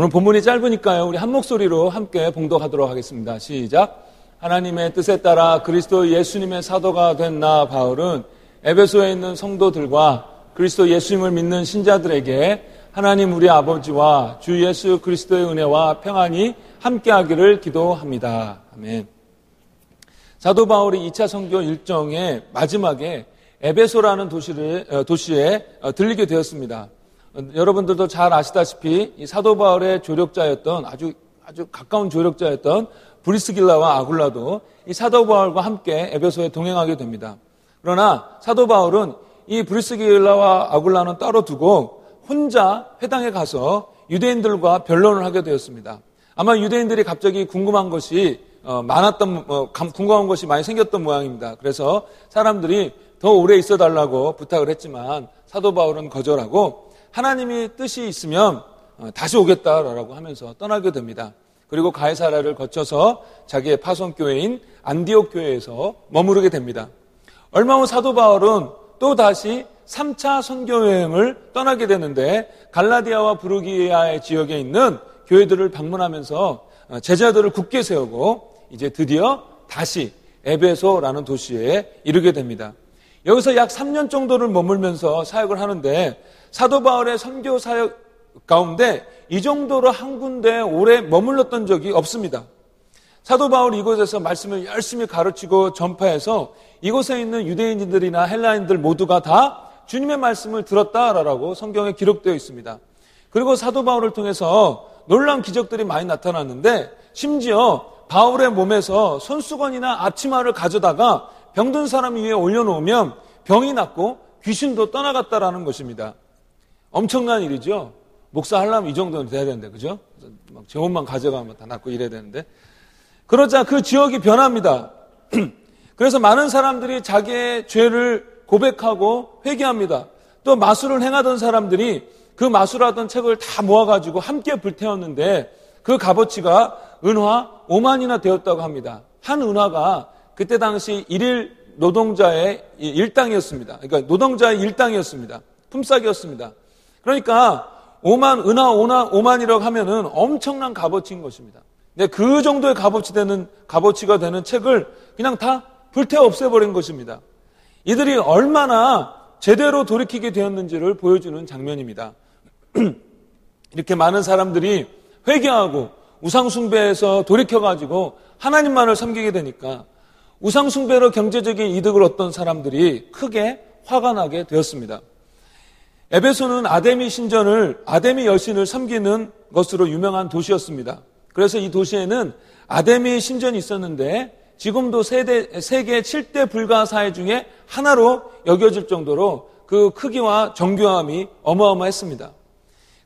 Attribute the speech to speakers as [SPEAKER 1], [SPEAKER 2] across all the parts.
[SPEAKER 1] 오늘 본문이 짧으니까요. 우리 한 목소리로 함께 봉독하도록 하겠습니다. 시작. 하나님의 뜻에 따라 그리스도 예수님의 사도가 된 나 바울은 에베소에 있는 성도들과 그리스도 예수님을 믿는 신자들에게 하나님 우리 아버지와 주 예수 그리스도의 은혜와 평안이 함께하기를 기도합니다. 아멘. 사도 바울이 2차 선교 일정의 마지막에 에베소라는 도시를 어, 도시에 어, 들리게 되었습니다. 어, 여러분들도 잘 아시다시피 이 사도 바울의 조력자였던 아주 아주 가까운 조력자였던 브리스길라와 아굴라도 이 사도 바울과 함께 에베소에 동행하게 됩니다. 그러나 사도 바울은 이 브리스길라와 아굴라는 따로 두고 혼자 회당에 가서 유대인들과 변론을 하게 되었습니다. 아마 유대인들이 갑자기 궁금한 것이 어, 많았던 어, 궁금한 것이 많이 생겼던 모양입니다. 그래서 사람들이 더 오래 있어 달라고 부탁을 했지만 사도 바울은 거절하고 하나님이 뜻이 있으면 어, 다시 오겠다라고 하면서 떠나게 됩니다. 그리고 가이사라를 거쳐서 자기의 파송 교회인 안디옥 교회에서 머무르게 됩니다. 얼마 후 사도 바울은 또 다시 3차 선교 여행을 떠나게 되는데 갈라디아와 부르기아의 지역에 있는 교회들을 방문하면서 어, 제자들을 굳게 세우고 이제 드디어 다시 에베소라는 도시에 이르게 됩니다. 여기서 약 3년 정도를 머물면서 사역을 하는데 사도 바울의 선교 사역 가운데 이 정도로 한 군데 오래 머물렀던 적이 없습니다. 사도 바울 이곳에서 말씀을 열심히 가르치고 전파해서 이곳에 있는 유대인들이나 헬라인들 모두가 다 주님의 말씀을 들었다라고 성경에 기록되어 있습니다. 그리고 사도 바울을 통해서 놀라운 기적들이 많이 나타났는데 심지어 바울의 몸에서 손수건이나 앞치마를 가져다가 병든 사람 위에 올려놓으면 병이 낫고 귀신도 떠나갔다라는 것입니다. 엄청난 일이죠. 목사 하려면 이 정도는 돼야 되는데, 그죠? 막 재혼만 가져가면 다 낫고 이래야 되는데. 그러자 그 지역이 변합니다. 그래서 많은 사람들이 자기의 죄를 고백하고 회개합니다. 또 마술을 행하던 사람들이 그 마술하던 책을 다 모아가지고 함께 불태웠는데 그 값어치가 은화 5만이나 되었다고 합니다. 한 은화가 그때 당시 일일 노동자의 일당이었습니다. 그러니까 노동자의 일당이었습니다. 품삯이었습니다. 그러니까 5만, 은하 5만, 5만이라고 하면은 엄청난 값어치인 것입니다. 근데 그 정도의 값어치 되는, 값어치가 되는 책을 그냥 다 불태워 없애버린 것입니다. 이들이 얼마나 제대로 돌이키게 되었는지를 보여주는 장면입니다. 이렇게 많은 사람들이 회개하고 우상숭배에서 돌이켜가지고 하나님만을 섬기게 되니까 우상숭배로 경제적인 이득을 얻던 사람들이 크게 화가 나게 되었습니다. 에베소는 아데미 신전을 아데미 여신을 섬기는 것으로 유명한 도시였습니다. 그래서 이 도시에는 아데미 신전이 있었는데 지금도 세대, 세계 7대 불가사의 중에 하나로 여겨질 정도로 그 크기와 정교함이 어마어마했습니다.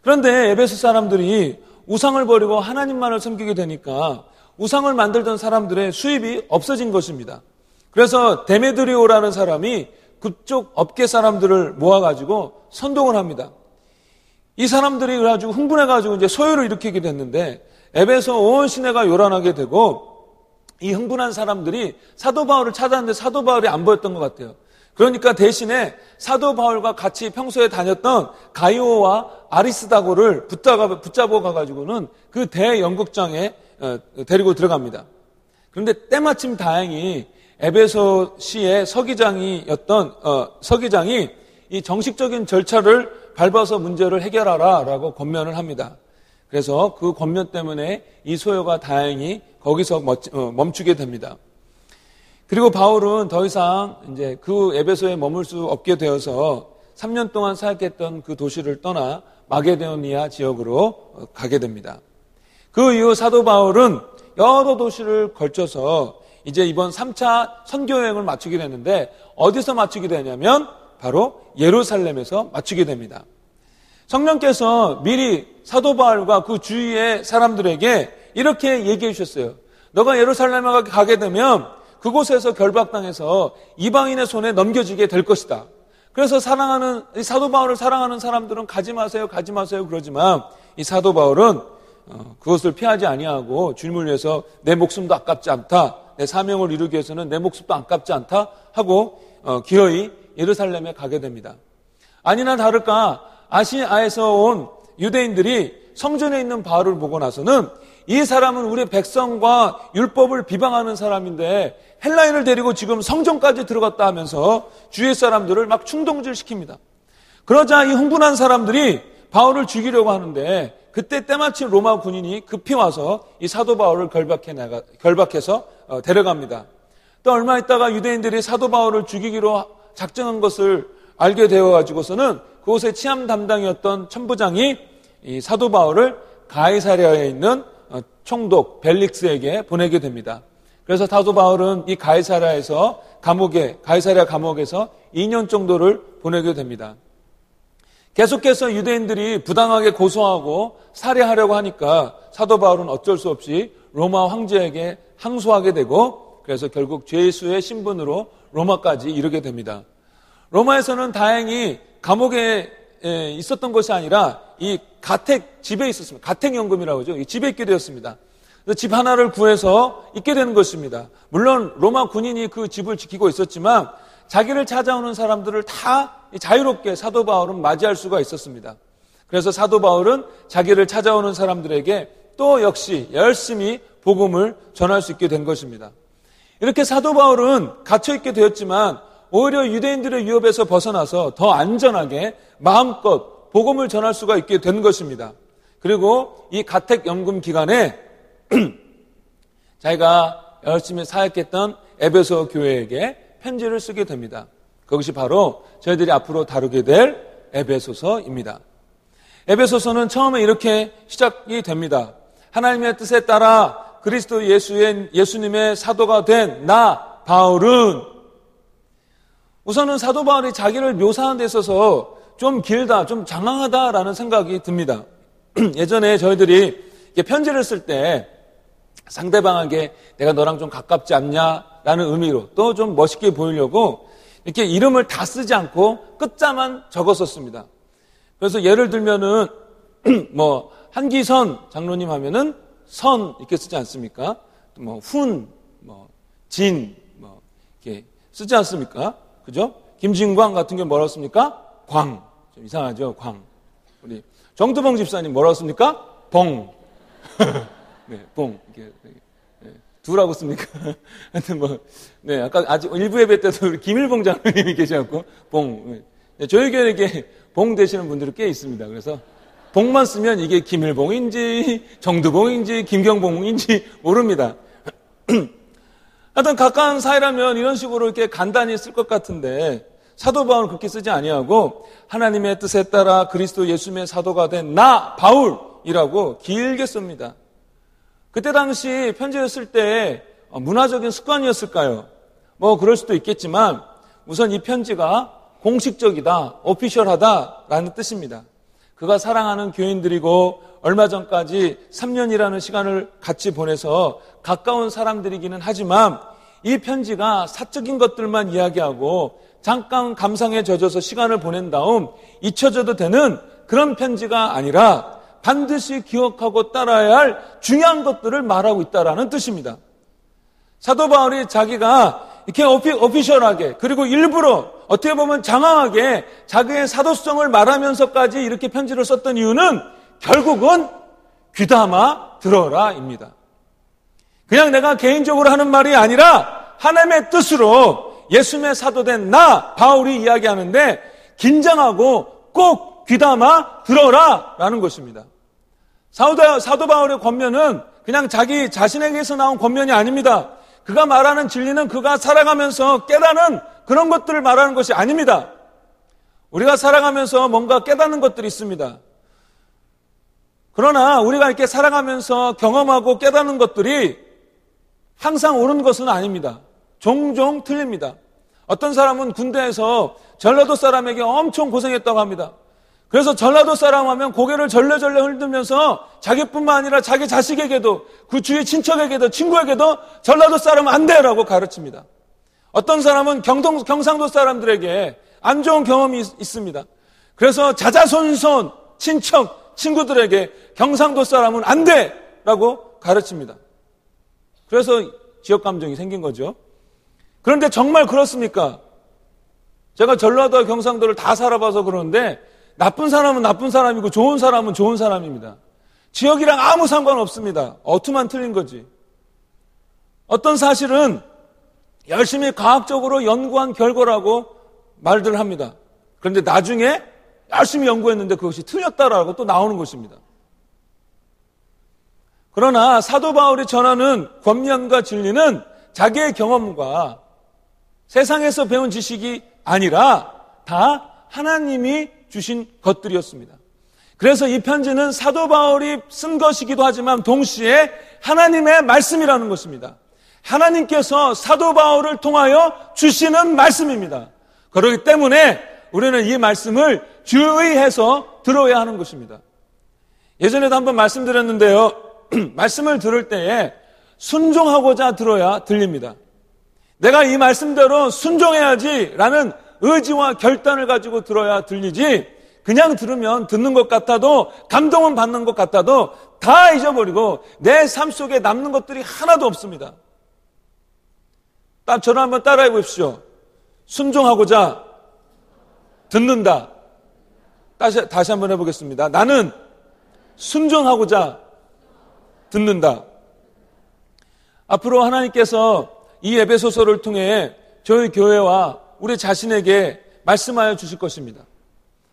[SPEAKER 1] 그런데 에베소 사람들이 우상을 버리고 하나님만을 섬기게 되니까 우상을 만들던 사람들의 수입이 없어진 것입니다. 그래서 데메드리오라는 사람이 그쪽 업계 사람들을 모아가지고 선동을 합니다. 이 사람들이 그래가지고 흥분해가지고 이제 소요를 일으키게 됐는데 앱에서 온 시내가 요란하게 되고 이 흥분한 사람들이 사도 바울을 찾았는데 사도 바울이 안 보였던 것 같아요. 그러니까 대신에 사도 바울과 같이 평소에 다녔던 가이오와 아리스다고를 붙잡아, 붙잡아 가가지고는 그 대연극장에 어, 데리고 들어갑니다. 그런데 때마침 다행히 에베소시의 서기장이었던 어, 서기장이 이 정식적인 절차를 밟아서 문제를 해결하라라고 권면을 합니다. 그래서 그 권면 때문에 이 소요가 다행히 거기서 어, 멈추게 됩니다. 그리고 바울은 더 이상 이제 그 에베소에 머물 수 없게 되어서 3년 동안 사역했던 그 도시를 떠나 마게도니아 지역으로 가게 됩니다. 그 이후 사도 바울은 여러 도시를 걸쳐서 이제 이번 3차 선교 여행을 마치게 되는데 어디서 마치게 되냐면 바로 예루살렘에서 마치게 됩니다. 성령께서 미리 사도 바울과 그 주위의 사람들에게 이렇게 얘기해 주셨어요. 너가 예루살렘에 가게 되면 그곳에서 결박당해서 이방인의 손에 넘겨지게 될 것이다. 그래서 사랑하는 사도 바울을 사랑하는 사람들은 가지 마세요, 가지 마세요 그러지만 이 사도 바울은 어, 그것을 피하지 아니하고 주님을 위해서 내 목숨도 아깝지 않다. 내 사명을 이루기 위해서는 내 목숨도 아깝지 않다 하고 어, 기어이 예루살렘에 가게 됩니다. 아니나 다를까 아시아에서 온 유대인들이 성전에 있는 바울을 보고 나서는 이 사람은 우리 백성과 율법을 비방하는 사람인데 헬라인을 데리고 지금 성전까지 들어갔다 하면서 주위 사람들을 막 충동질 시킵니다. 그러자 이 흥분한 사람들이 바울을 죽이려고 하는데 그때 때마침 로마 군인이 급히 와서 이 사도 바울을 결박해 나가, 결박해서 어, 데려갑니다. 또 얼마 있다가 유대인들이 사도 바울을 죽이기로 작정한 것을 알게 되어 가지고서는 그곳의 치안 담당이었던 천부장이 이 사도 바울을 가이사랴에 있는 어, 총독 벨릭스에게 보내게 됩니다. 그래서 사도 바울은 이 가이사랴에서 감옥에 가이사랴 감옥에서 2년 정도를 보내게 됩니다. 계속해서 유대인들이 부당하게 고소하고 살해하려고 하니까 사도 바울은 어쩔 수 없이 로마 황제에게 항소하게 되고 그래서 결국 죄수의 신분으로 로마까지 이르게 됩니다. 로마에서는 다행히 감옥에 있었던 것이 아니라 이 가택 집에 있었습니다. 가택 연금이라고 하죠. 집에 있게 되었습니다. 집 하나를 구해서 있게 되는 것입니다. 물론 로마 군인이 그 집을 지키고 있었지만 자기를 찾아오는 사람들을 다 자유롭게 사도 바울은 맞이할 수가 있었습니다. 그래서 사도 바울은 자기를 찾아오는 사람들에게 또 역시 열심히 복음을 전할 수 있게 된 것입니다. 이렇게 사도 바울은 갇혀 있게 되었지만 오히려 유대인들의 위협에서 벗어나서 더 안전하게 마음껏 복음을 전할 수가 있게 된 것입니다. 그리고 이 가택 연금 기간에 자기가 열심히 사역했던 에베소 교회에게 편지를 쓰게 됩니다. 그것이 바로 저희들이 앞으로 다루게 될 에베소서입니다. 에베소서는 처음에 이렇게 시작이 됩니다. 하나님의 뜻에 따라 그리스도 예수의, 예수님의 사도가 된 나, 바울은 우선은 사도 바울이 자기를 묘사하는 데 있어서 좀 길다, 좀 장황하다라는 생각이 듭니다. 예전에 저희들이 편지를 쓸 때 상대방에게 내가 너랑 좀 가깝지 않냐 라는 의미로 또 좀 멋있게 보이려고 이렇게 이름을 다 쓰지 않고 끝자만 적었었습니다. 그래서 예를 들면은 뭐 한기선 장로님 하면은 선 이렇게 쓰지 않습니까? 뭐 훈, 뭐 진, 뭐 이렇게 쓰지 않습니까? 그죠? 김진광 같은 게 뭐라고 씁니까? 광. 좀 이상하죠? 광. 우리 정두봉 집사님 뭐라고 씁니까? 봉. 네, 봉. 이렇게 두라고 씁니까? 하여튼 뭐, 네, 아까 아직 일부 예배 때도 우리 김일봉 장로님이 계셔갖고, 봉. 네, 저희 교회에 이렇게 봉 되시는 분들이 꽤 있습니다. 그래서 봉만 쓰면 이게 김일봉인지, 정두봉인지, 김경봉인지 모릅니다. 하여튼 가까운 사이라면 이런 식으로 이렇게 간단히 쓸 것 같은데, 사도 바울은 그렇게 쓰지 아니하고, 하나님의 뜻에 따라 그리스도 예수님의 사도가 된 나, 바울이라고 길게 씁니다. 그때 당시 편지를 쓸 때 문화적인 습관이었을까요? 뭐 그럴 수도 있겠지만 우선 이 편지가 공식적이다, 오피셜하다라는 뜻입니다. 그가 사랑하는 교인들이고 얼마 전까지 3년이라는 시간을 같이 보내서 가까운 사람들이기는 하지만 이 편지가 사적인 것들만 이야기하고 잠깐 감상에 젖어서 시간을 보낸 다음 잊혀져도 되는 그런 편지가 아니라 반드시 기억하고 따라야 할 중요한 것들을 말하고 있다라는 뜻입니다. 사도 바울이 자기가 이렇게 오피, 오피셜하게 그리고 일부러 어떻게 보면 장황하게 자기의 사도성을 말하면서까지 이렇게 편지를 썼던 이유는 결국은 귀담아 들어라입니다. 그냥 내가 개인적으로 하는 말이 아니라 하나님의 뜻으로 예수님의 사도된 나 바울이 이야기하는데 긴장하고 꼭 귀담아 들어라라는 것입니다. 사도, 사도 바울의 권면은 그냥 자기 자신에게서 나온 권면이 아닙니다. 그가 말하는 진리는 그가 살아가면서 깨닫는 그런 것들을 말하는 것이 아닙니다. 우리가 살아가면서 뭔가 깨닫는 것들이 있습니다. 그러나 우리가 이렇게 살아가면서 경험하고 깨닫는 것들이 항상 옳은 것은 아닙니다. 종종 틀립니다. 어떤 사람은 군대에서 전라도 사람에게 엄청 고생했다고 합니다. 그래서 전라도 사람 하면 고개를 절레절레 흔들면서 자기뿐만 아니라 자기 자식에게도 그 주위 친척에게도 친구에게도 전라도 사람은 안 돼라고 가르칩니다. 어떤 사람은 경동, 경상도 사람들에게 안 좋은 경험이 있, 있습니다. 그래서 자자손손 친척 친구들에게 경상도 사람은 안 돼라고 가르칩니다. 그래서 지역 감정이 생긴 거죠. 그런데 정말 그렇습니까? 제가 전라도와 경상도를 다 살아봐서 그러는데 나쁜 사람은 나쁜 사람이고 좋은 사람은 좋은 사람입니다. 지역이랑 아무 상관없습니다. 어투만 틀린 거지. 어떤 사실은 열심히 과학적으로 연구한 결과라고 말들 합니다. 그런데 나중에 열심히 연구했는데 그것이 틀렸다라고 또 나오는 것입니다. 그러나 사도 바울이 전하는 권면과 진리는 자기의 경험과 세상에서 배운 지식이 아니라 다 하나님이 주신 것들이었습니다. 그래서 이 편지는 사도 바울이 쓴 것이기도 하지만 동시에 하나님의 말씀이라는 것입니다. 하나님께서 사도 바울을 통하여 주시는 말씀입니다. 그렇기 때문에 우리는 이 말씀을 주의해서 들어야 하는 것입니다. 예전에도 한번 말씀드렸는데요. 말씀을 들을 때에 순종하고자 들어야 들립니다. 내가 이 말씀대로 순종해야지 라는 의지와 결단을 가지고 들어야 들리지 그냥 들으면 듣는 것 같아도 감동은 받는 것 같아도 다 잊어버리고 내 삶 속에 남는 것들이 하나도 없습니다. 딱 저를 한번 따라해 보십시오. 순종하고자 듣는다. 다시, 다시 한번 해보겠습니다. 나는 순종하고자 듣는다. 앞으로 하나님께서 이 예배소설을 통해 저희 교회와 우리 자신에게 말씀하여 주실 것입니다.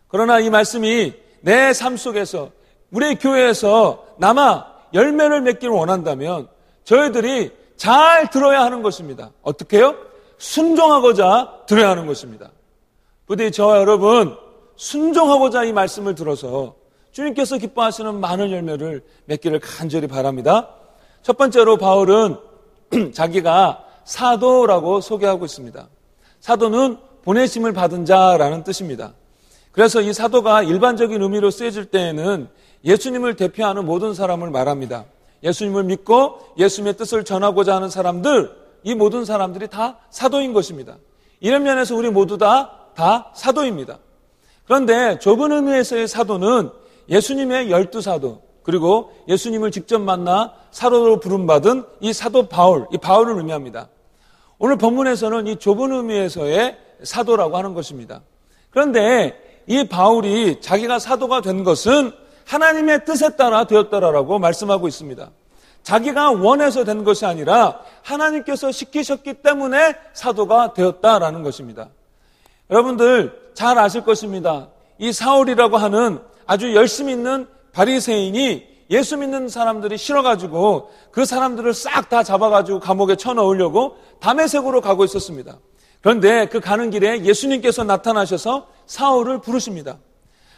[SPEAKER 1] 그러나 이 말씀이 내 삶 속에서 우리 교회에서 남아 열매를 맺기를 원한다면 저희들이 잘 들어야 하는 것입니다. 어떻게요? 순종하고자 들어야 하는 것입니다. 부디 저와 여러분 순종하고자 이 말씀을 들어서 주님께서 기뻐하시는 많은 열매를 맺기를 간절히 바랍니다. 첫 번째로 바울은 자기가 사도라고 소개하고 있습니다. 사도는 보내심을 받은 자라는 뜻입니다. 그래서 이 사도가 일반적인 의미로 쓰여질 때에는 예수님을 대표하는 모든 사람을 말합니다. 예수님을 믿고 예수님의 뜻을 전하고자 하는 사람들, 이 모든 사람들이 다 사도인 것입니다. 이런 면에서 우리 모두 다, 다 사도입니다. 그런데 좁은 의미에서의 사도는 예수님의 열두 사도, 그리고 예수님을 직접 만나 사도로 부름받은 이 사도 바울, 이 바울을 의미합니다. 오늘 본문에서는 이 좁은 의미에서의 사도라고 하는 것입니다. 그런데 이 바울이 자기가 사도가 된 것은 하나님의 뜻에 따라 되었다라고 말씀하고 있습니다. 자기가 원해서 된 것이 아니라 하나님께서 시키셨기 때문에 사도가 되었다라는 것입니다. 여러분들 잘 아실 것입니다. 이 사울이라고 하는 아주 열심히 있는 바리새인이 예수 믿는 사람들이 싫어가지고 그 사람들을 싹 다 잡아가지고 감옥에 쳐넣으려고 담에색으로 가고 있었습니다. 그런데 그 가는 길에 예수님께서 나타나셔서 사울을 부르십니다.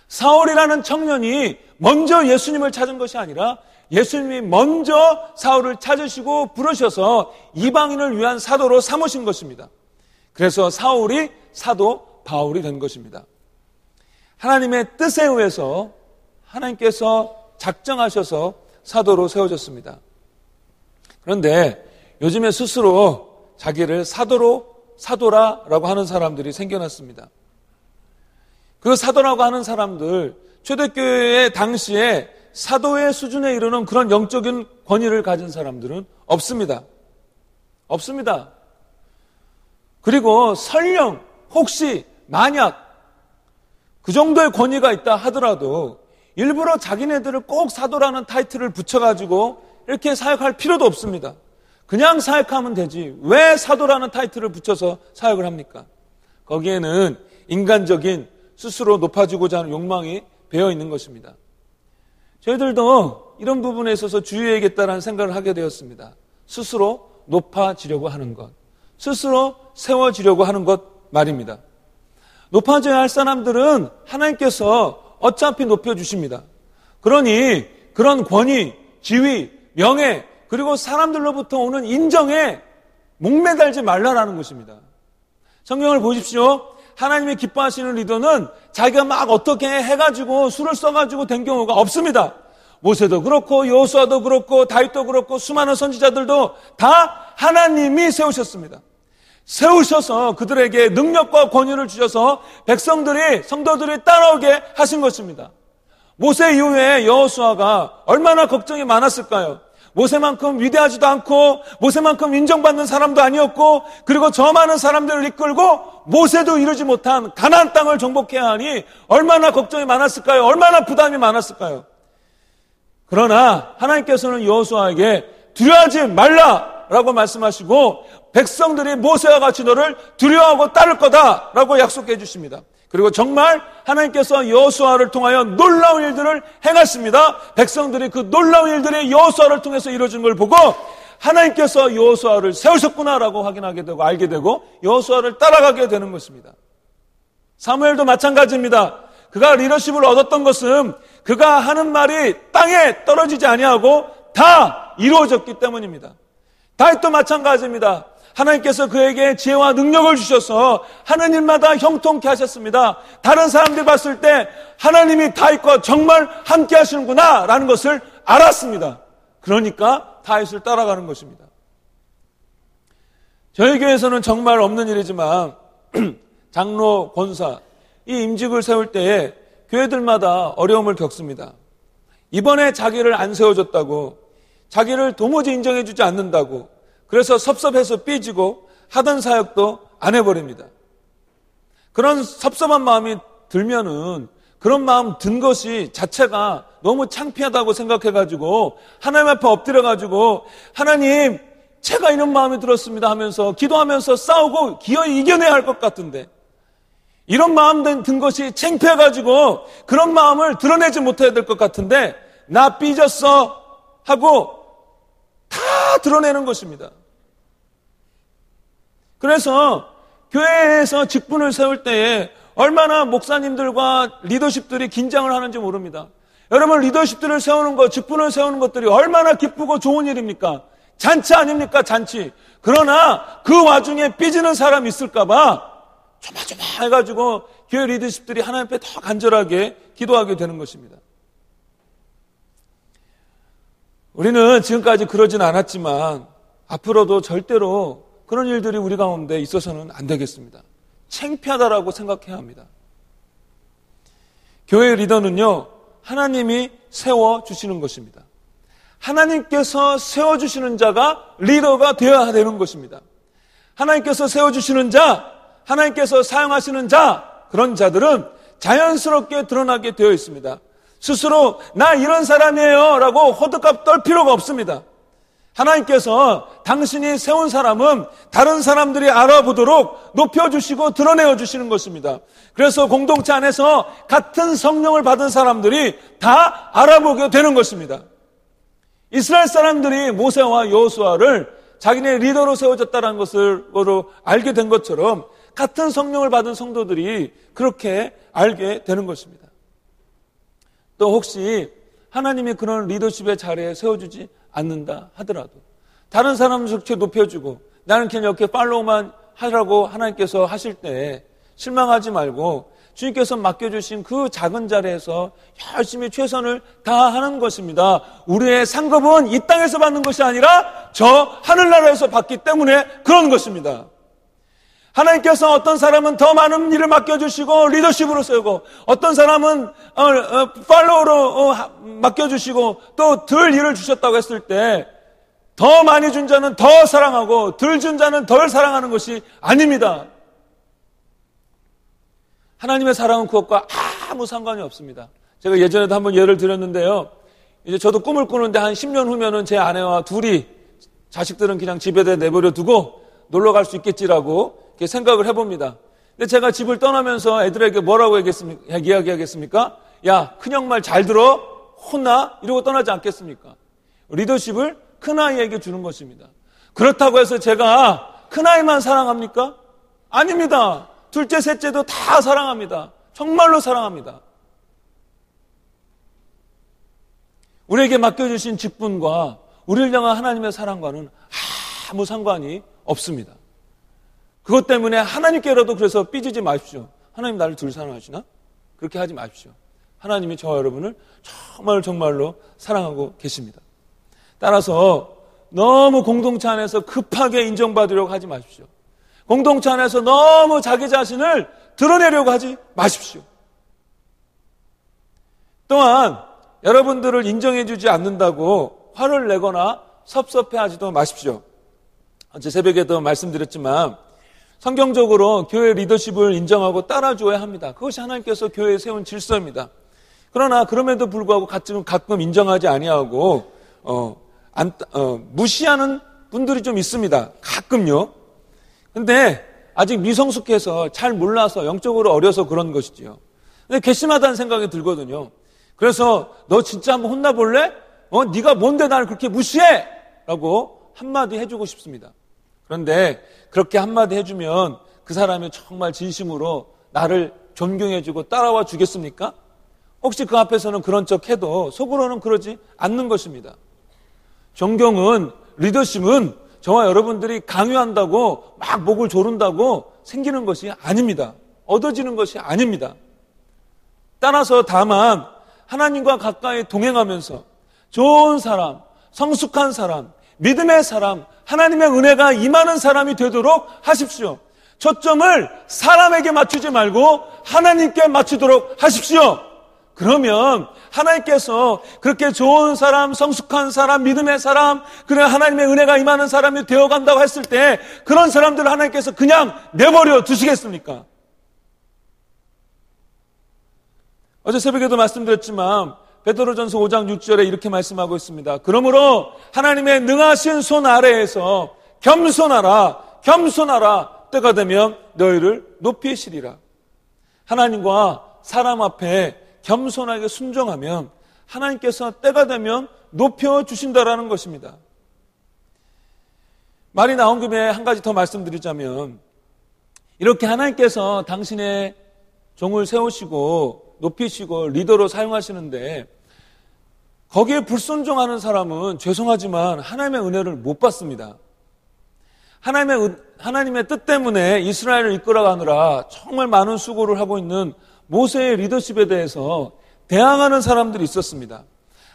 [SPEAKER 1] 사울이라는 청년이 먼저 예수님을 찾은 것이 아니라 예수님이 먼저 사울을 찾으시고 부르셔서 이방인을 위한 사도로 삼으신 것입니다. 그래서 사울이 사도 바울이 된 것입니다. 하나님의 뜻에 의해서 하나님께서 작정하셔서 사도로 세워졌습니다. 그런데 요즘에 스스로 자기를 사도로 사도라라고 하는 사람들이 생겨났습니다. 그 사도라고 하는 사람들 초대교회 당시에 사도의 수준에 이르는 그런 영적인 권위를 가진 사람들은 없습니다. 없습니다. 그리고 설령 혹시 만약 그 정도의 권위가 있다 하더라도 일부러 자기네들을 꼭 사도라는 타이틀을 붙여가지고 이렇게 사역할 필요도 없습니다. 그냥 사역하면 되지. 왜 사도라는 타이틀을 붙여서 사역을 합니까? 거기에는 인간적인 스스로 높아지고자 하는 욕망이 배어 있는 것입니다. 저희들도 이런 부분에 있어서 주의해야겠다는 생각을 하게 되었습니다. 스스로 높아지려고 하는 것. 스스로 세워지려고 하는 것 말입니다. 높아져야 할 사람들은 하나님께서 어차피 높여주십니다. 그러니 그런 권위, 지위, 명예, 그리고 사람들로부터 오는 인정에 목매달지 말라라는 것입니다. 성경을 보십시오. 하나님이 기뻐하시는 리더는 자기가 막 어떻게 해가지고 술을 써가지고 된 경우가 없습니다. 모세도 그렇고 여호수아도 그렇고 다윗도 그렇고 수많은 선지자들도 다 하나님이 세우셨습니다. 세우셔서 그들에게 능력과 권위를 주셔서 백성들이 성도들이 따라오게 하신 것입니다. 모세 이후에 여호수아가 얼마나 걱정이 많았을까요? 모세만큼 위대하지도 않고 모세만큼 인정받는 사람도 아니었고 그리고 저 많은 사람들을 이끌고 모세도 이루지 못한 가나안 땅을 정복해야 하니 얼마나 걱정이 많았을까요? 얼마나 부담이 많았을까요? 그러나 하나님께서는 여호수아에게 두려워하지 말라라고 말씀하시고 백성들이 모세와 같이 너를 두려워하고 따를 거다라고 약속해 주십니다. 그리고 정말 하나님께서 여호수아를 통하여 놀라운 일들을 행하십니다. 백성들이 그 놀라운 일들이 여호수아를 통해서 이루어진 걸 보고 하나님께서 여호수아를 세우셨구나라고 확인하게 되고 알게 되고 여호수아를 따라가게 되는 것입니다. 사무엘도 마찬가지입니다. 그가 리더십을 얻었던 것은 그가 하는 말이 땅에 떨어지지 아니하고 다 이루어졌기 때문입니다. 다윗도 마찬가지입니다. 하나님께서 그에게 지혜와 능력을 주셔서 하는 일마다 형통케 하셨습니다. 다른 사람들이 봤을 때 하나님이 다윗과 정말 함께 하시는구나 라는 것을 알았습니다. 그러니까 다윗을 따라가는 것입니다. 저희 교회에서는 정말 없는 일이지만 장로, 권사 이 임직을 세울 때에 교회들마다 어려움을 겪습니다. 이번에 자기를 안 세워줬다고 자기를 도무지 인정해주지 않는다고 그래서 섭섭해서 삐지고 하던 사역도 안 해버립니다. 그런 섭섭한 마음이 들면은 그런 마음 든 것이 자체가 너무 창피하다고 생각해가지고 하나님 앞에 엎드려가지고 하나님 제가 이런 마음이 들었습니다 하면서 기도하면서 싸우고 기어이 이겨내야 할 것 같은데 이런 마음 든 것이 창피해가지고 그런 마음을 드러내지 못해야 될 것 같은데 나 삐졌어 하고 다 드러내는 것입니다. 그래서 교회에서 직분을 세울 때에 얼마나 목사님들과 리더십들이 긴장을 하는지 모릅니다. 여러분 리더십들을 세우는 것, 직분을 세우는 것들이 얼마나 기쁘고 좋은 일입니까? 잔치 아닙니까? 잔치. 그러나 그 와중에 삐지는 사람 있을까봐 조마조마 해가지고 교회 리더십들이 하나님 앞에 더 간절하게 기도하게 되는 것입니다. 우리는 지금까지 그러진 않았지만 앞으로도 절대로 그런 일들이 우리 가운데 있어서는 안 되겠습니다. 창피하다라고 생각해야 합니다. 교회 리더는요, 하나님이 세워주시는 것입니다. 하나님께서 세워주시는 자가 리더가 되어야 되는 것입니다. 하나님께서 세워주시는 자, 하나님께서 사용하시는 자, 그런 자들은 자연스럽게 드러나게 되어 있습니다. 스스로 나 이런 사람이에요 라고 호드값 떨 필요가 없습니다. 하나님께서 당신이 세운 사람은 다른 사람들이 알아보도록 높여주시고 드러내어 주시는 것입니다. 그래서 공동체 안에서 같은 성령을 받은 사람들이 다 알아보게 되는 것입니다. 이스라엘 사람들이 모세와 여호수아를 자기네 리더로 세워졌다는 것을 알게 된 것처럼 같은 성령을 받은 성도들이 그렇게 알게 되는 것입니다. 또 혹시 하나님이 그런 리더십의 자리에 세워주지 않는다 하더라도 다른 사람 적체 높여주고 나는 그냥 이렇게 팔로우만 하라고 하나님께서 하실 때 실망하지 말고 주님께서 맡겨주신 그 작은 자리에서 열심히 최선을 다하는 것입니다. 우리의 상급은 이 땅에서 받는 것이 아니라 저 하늘나라에서 받기 때문에 그런 것입니다. 하나님께서 어떤 사람은 더 많은 일을 맡겨주시고 리더십으로 세우고 어떤 사람은 어, 어, 팔로우로 어, 맡겨주시고 또 덜 일을 주셨다고 했을 때 더 많이 준 자는 더 사랑하고 덜 준 자는 덜 사랑하는 것이 아닙니다. 하나님의 사랑은 그것과 아무 상관이 없습니다. 제가 예전에도 한번 예를 들었는데요. 이제 저도 꿈을 꾸는데 한 10년 후면은 제 아내와 둘이 자식들은 그냥 집에 내버려 두고 놀러 갈 수 있겠지라고 생각을 해봅니다. 근데 제가 집을 떠나면서 애들에게 뭐라고 얘기했습니까? 이야기하겠습니까? 야, 큰형 말 잘 들어? 혼나? 이러고 떠나지 않겠습니까? 리더십을 큰아이에게 주는 것입니다. 그렇다고 해서 제가 큰아이만 사랑합니까? 아닙니다. 둘째, 셋째도 다 사랑합니다. 정말로 사랑합니다. 우리에게 맡겨주신 직분과 우리를 향한 하나님의 사랑과는 아무 상관이 없습니다. 그것 때문에 하나님께라도 그래서 삐지지 마십시오. 하나님 나를 둘 사랑하시나? 그렇게 하지 마십시오. 하나님이 저와 여러분을 정말 정말로 사랑하고 계십니다. 따라서 너무 공동체 안에서 급하게 인정받으려고 하지 마십시오. 공동체 안에서 너무 자기 자신을 드러내려고 하지 마십시오. 또한 여러분들을 인정해주지 않는다고 화를 내거나 섭섭해하지도 마십시오. 어제 새벽에도 말씀드렸지만 성경적으로 교회 리더십을 인정하고 따라줘야 합니다. 그것이 하나님께서 교회에 세운 질서입니다. 그러나 그럼에도 불구하고 가끔, 가끔 인정하지 아니하고 어, 안, 어, 무시하는 분들이 좀 있습니다. 가끔요. 근데 아직 미성숙해서 잘 몰라서 영적으로 어려서 그런 것이지요. 근데 괘씸하다는 생각이 들거든요. 그래서 너 진짜 한번 혼나볼래? 어, 네가 뭔데 나를 그렇게 무시해? 라고 한마디 해주고 싶습니다. 그런데 그렇게 한마디 해주면 그 사람이 정말 진심으로 나를 존경해주고 따라와 주겠습니까? 혹시 그 앞에서는 그런 척 해도 속으로는 그러지 않는 것입니다. 존경은, 리더십은 저와 여러분들이 강요한다고 막 목을 조른다고 생기는 것이 아닙니다. 얻어지는 것이 아닙니다. 따라서 다만 하나님과 가까이 동행하면서 좋은 사람, 성숙한 사람, 믿음의 사람, 하나님의 은혜가 임하는 사람이 되도록 하십시오. 초점을 사람에게 맞추지 말고 하나님께 맞추도록 하십시오. 그러면 하나님께서 그렇게 좋은 사람, 성숙한 사람, 믿음의 사람, 그래 하나님의 은혜가 임하는 사람이 되어 간다고 했을 때 그런 사람들을 하나님께서 그냥 내버려 두시겠습니까? 어제 새벽에도 말씀드렸지만 베드로전서 5장 6절에 이렇게 말씀하고 있습니다. 그러므로 하나님의 능하신 손 아래에서 겸손하라, 겸손하라 때가 되면 너희를 높이시리라. 하나님과 사람 앞에 겸손하게 순종하면 하나님께서 때가 되면 높여 주신다라는 것입니다. 말이 나온 김에 한 가지 더 말씀드리자면 이렇게 하나님께서 당신의 종을 세우시고 높이시고 리더로 사용하시는데 거기에 불순종하는 사람은 죄송하지만 하나님의 은혜를 못 받습니다. 하나님의, 하나님의 뜻 때문에 이스라엘을 이끌어가느라 정말 많은 수고를 하고 있는 모세의 리더십에 대해서 대항하는 사람들이 있었습니다.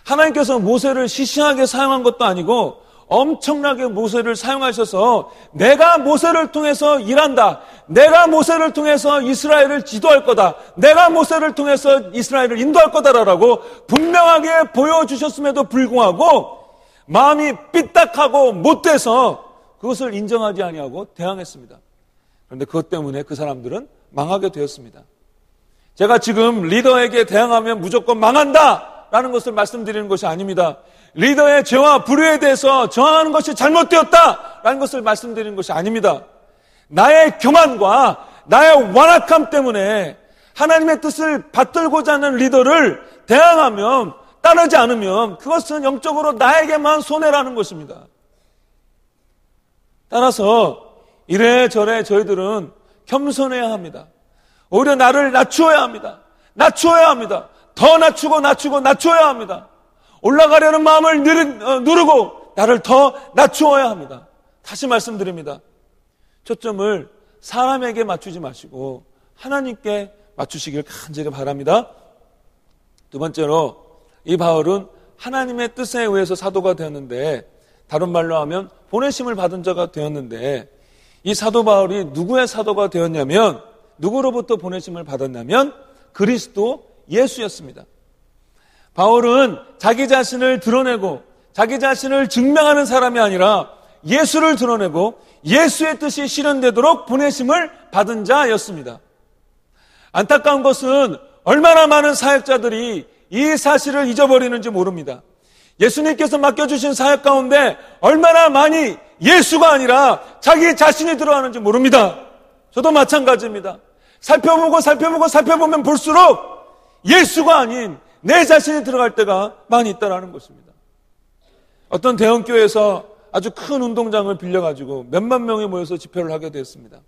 [SPEAKER 1] 하나님께서 모세를 시시하게 사용한 것도 아니고 엄청나게 모세를 사용하셔서 내가 모세를 통해서 일한다. 내가 모세를 통해서 이스라엘을 지도할 거다. 내가 모세를 통해서 이스라엘을 인도할 거다라고 분명하게 보여주셨음에도 불구하고 마음이 삐딱하고 못돼서 그것을 인정하지 아니하고 대항했습니다. 그런데 그것 때문에 그 사람들은 망하게 되었습니다. 제가 지금 리더에게 대항하면 무조건 망한다! 라는 것을 말씀드리는 것이 아닙니다. 리더의 죄와 불의에 대해서 저항하는 것이 잘못되었다! 라는 것을 말씀드리는 것이 아닙니다. 나의 교만과 나의 완악함 때문에 하나님의 뜻을 받들고자 하는 리더를 대항하면 따르지 않으면 그것은 영적으로 나에게만 손해라는 것입니다. 따라서 이래저래 저희들은 겸손해야 합니다. 오히려 나를 낮추어야 합니다. 낮추어야 합니다. 더 낮추고 낮추고 낮추어야 합니다. 올라가려는 마음을 어, 누르고 나를 더 낮추어야 합니다. 다시 말씀드립니다. 초점을 사람에게 맞추지 마시고 하나님께 맞추시길 간절히 바랍니다. 두 번째로 이 바울은 하나님의 뜻에 의해서 사도가 되었는데 다른 말로 하면 보내심을 받은 자가 되었는데 이 사도 바울이 누구의 사도가 되었냐면 누구로부터 보내심을 받았냐면 그리스도 예수였습니다. 바울은 자기 자신을 드러내고 자기 자신을 증명하는 사람이 아니라 예수를 드러내고 예수의 뜻이 실현되도록 보내심을 받은 자였습니다. 안타까운 것은 얼마나 많은 사역자들이 이 사실을 잊어버리는지 모릅니다. 예수님께서 맡겨주신 사역 가운데 얼마나 많이 예수가 아니라 자기 자신이 들어가는지 모릅니다. 저도 마찬가지입니다. 살펴보고 살펴보고 살펴보면 볼수록 예수가 아닌 내 자신이 들어갈 때가 많이 있다는 것입니다. 어떤 대형교회에서 아주 큰 운동장을 빌려가지고 몇만 명이 모여서 집회를 하게 되었습니다.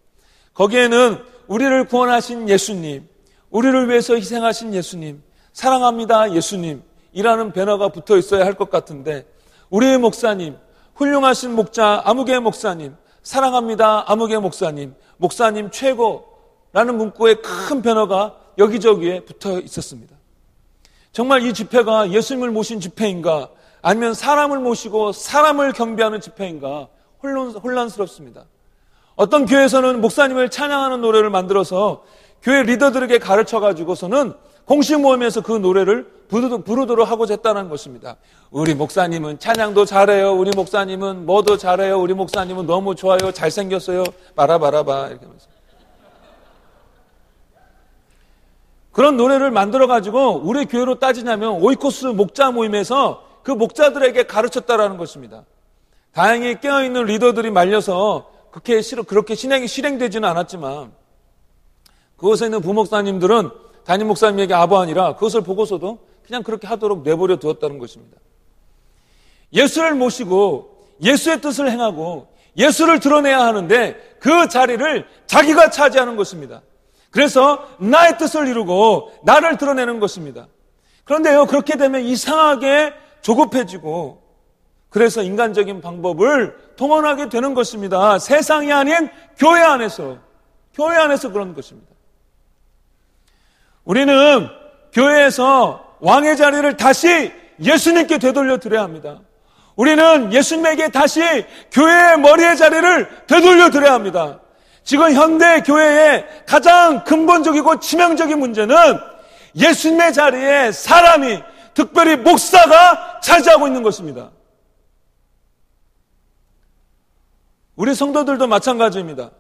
[SPEAKER 1] 거기에는 우리를 구원하신 예수님, 우리를 위해서 희생하신 예수님, 사랑합니다 예수님, 이라는 배너가 붙어 있어야 할 것 같은데, 우리의 목사님, 훌륭하신 목자 아무개 목사님, 사랑합니다 아무개 목사님, 목사님 최고, 라는 문구에 큰 변화가 여기저기에 붙어 있었습니다. 정말 이 집회가 예수님을 모신 집회인가 아니면 사람을 모시고 사람을 경배하는 집회인가 혼란, 혼란 스럽습니다. 어떤 교회에서는 목사님을 찬양하는 노래를 만들어서 교회 리더들에게 가르쳐 가지고서는 공식 모임에서 그 노래를 부르도록 하고자 했다는 것입니다. 우리 목사님은 찬양도 잘해요. 우리 목사님은 뭐도 잘해요. 우리 목사님은 너무 좋아요. 잘생겼어요. 바라바라바 이렇게 하면서. 그런 노래를 만들어 가지고 우리 교회로 따지냐면 오이코스 목자 모임에서 그 목자들에게 가르쳤다라는 것입니다. 다행히 깨어있는 리더들이 말려서 그렇게, 그렇게 신행이 실행되지는 않았지만 그곳에 있는 부목사님들은 담임 목사님에게 아부하니라 그것을 보고서도 그냥 그렇게 하도록 내버려 두었다는 것입니다. 예수를 모시고 예수의 뜻을 행하고 예수를 드러내야 하는데 그 자리를 자기가 차지하는 것입니다. 그래서 나의 뜻을 이루고 나를 드러내는 것입니다. 그런데요, 그렇게 되면 이상하게 조급해지고 그래서 인간적인 방법을 동원하게 되는 것입니다. 세상이 아닌 교회 안에서, 교회 안에서 그런 것입니다. 우리는 교회에서 왕의 자리를 다시 예수님께 되돌려 드려야 합니다. 우리는 예수님에게 다시 교회의 머리의 자리를 되돌려 드려야 합니다. 지금 현대 교회의 가장 근본적이고 치명적인 문제는 예수님의 자리에 사람이 특별히 목사가 차지하고 있는 것입니다. 우리 성도들도 마찬가지입니다.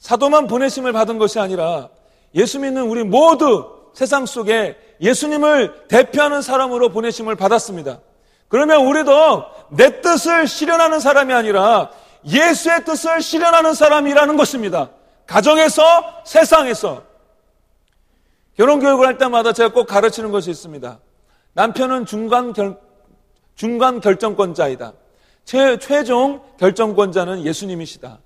[SPEAKER 1] 사도만 보내심을 받은 것이 아니라 예수 믿는 우리 모두 세상 속에 예수님을 대표하는 사람으로 보내심을 받았습니다. 그러면 우리도 내 뜻을 실현하는 사람이 아니라 예수의 뜻을 실현하는 사람이라는 것입니다. 가정에서, 세상에서. 결혼 교육을 할 때마다 제가 꼭 가르치는 것이 있습니다. 남편은 중간 결, 중간 결정권자이다. 최, 최종 결정권자는 예수님이시다.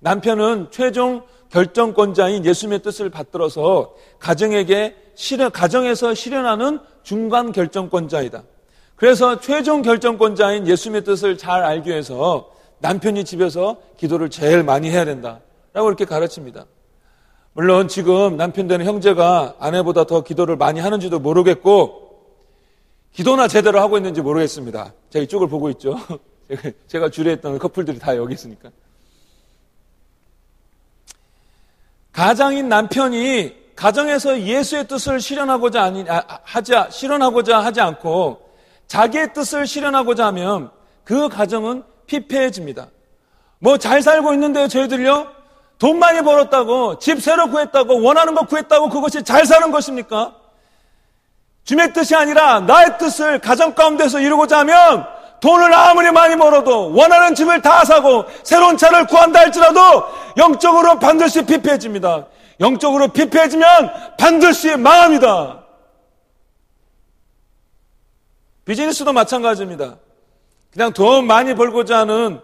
[SPEAKER 1] 남편은 최종 결정권자인 예수님의 뜻을 받들어서 가정에게 실현, 가정에서 실현하는 중간 결정권자이다. 그래서 최종 결정권자인 예수님의 뜻을 잘 알기 위해서 남편이 집에서 기도를 제일 많이 해야 된다. 라고 이렇게 가르칩니다. 물론 지금 남편 되는 형제가 아내보다 더 기도를 많이 하는지도 모르겠고, 기도나 제대로 하고 있는지 모르겠습니다. 제가 이쪽을 보고 있죠. 제가 주례했던 커플들이 다 여기 있으니까. 가장인 남편이 가정에서 예수의 뜻을 실현하고자 아니, 아, 하지, 실현하고자 하지 않고 자기의 뜻을 실현하고자 하면 그 가정은 피폐해집니다. 뭐 잘 살고 있는데요, 저희들요? 돈 많이 벌었다고, 집 새로 구했다고, 원하는 거 구했다고 그것이 잘 사는 것입니까? 주의 뜻이 아니라 나의 뜻을 가정 가운데서 이루고자 하면 돈을 아무리 많이 벌어도 원하는 집을 다 사고 새로운 차를 구한다 할지라도 영적으로 반드시 피폐해집니다. 영적으로 피폐해지면 반드시 망합니다. 비즈니스도 마찬가지입니다. 그냥 돈 많이 벌고자 하는